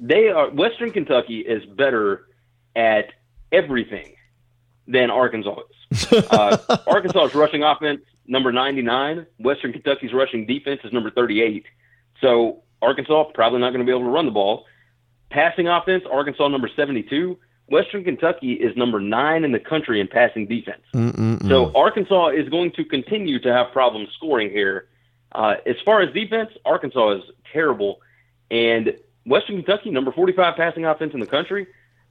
they are Western Kentucky is better at everything than Arkansas is. Uh, Arkansas's rushing offense number 99. Western Kentucky's rushing defense is number 38. So Arkansas probably not going to be able to run the ball. Passing offense, Arkansas number 72. Western Kentucky is number nine in the country in passing defense. Mm-mm-mm. So Arkansas is going to continue to have problems scoring here. Uh, as far as defense, Arkansas is terrible, and Western Kentucky, number 45 passing offense in the country.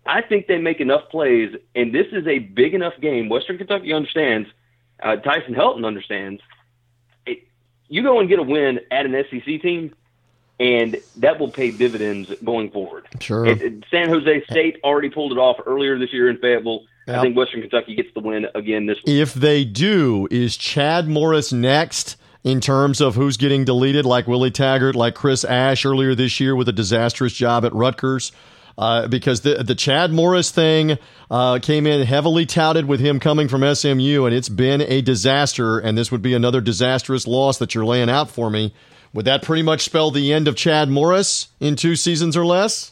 I think they make enough plays, and this is a big enough game. Western Kentucky understands. Uh, Tyson Helton understands. It, you go and get a win at an SEC team, and that will pay dividends going forward. Sure. It, it- San Jose State already pulled it off earlier this year in Fayetteville. Yep. I think Western Kentucky gets the win again this week. If they do, is Chad Morris next in terms of who's getting deleted, like Willie Taggart, like Chris Ash earlier this year with a disastrous job at Rutgers? Uh, because the the Chad Morris thing uh, came in heavily touted with him coming from SMU, and it's been a disaster. And this would be another disastrous loss that you're laying out for me. Would that pretty much spell the end of Chad Morris in two seasons or less?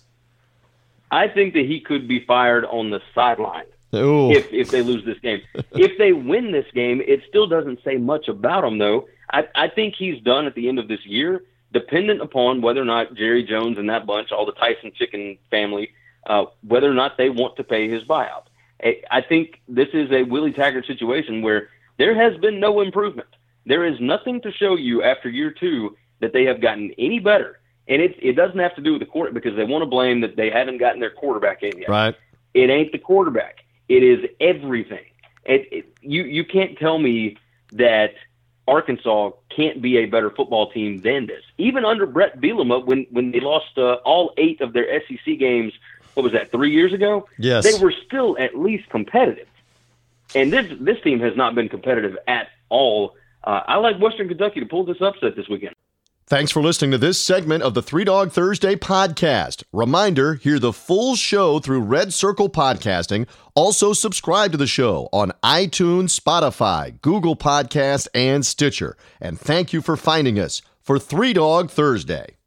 I think that he could be fired on the sideline Ooh, if if they lose this game. if they win this game, it still doesn't say much about him, though. I, I think he's done at the end of this year, dependent upon whether or not Jerry Jones and that bunch, all the Tyson Chicken family, uh, whether or not they want to pay his buyout. I, I think this is a Willie Taggart situation where there has been no improvement. There is nothing to show you after year two that they have gotten any better. And it, it doesn't have to do with the court because they want to blame that they haven't gotten their quarterback in yet. right. It ain't the quarterback. It is everything. It, it, you you can't tell me that Arkansas can't be a better football team than this. Even under Bret Bielema, when when they lost uh, all eight of their SEC games, what was that? Three years ago. Yes. they were still at least competitive. And this this team has not been competitive at all. Uh, I like Western Kentucky to pull this upset this weekend. Thanks for listening to this segment of the Three Dog Thursday podcast. Reminder hear the full show through Red Circle Podcasting. Also, subscribe to the show on iTunes, Spotify, Google Podcast, and Stitcher. And thank you for finding us for Three Dog Thursday.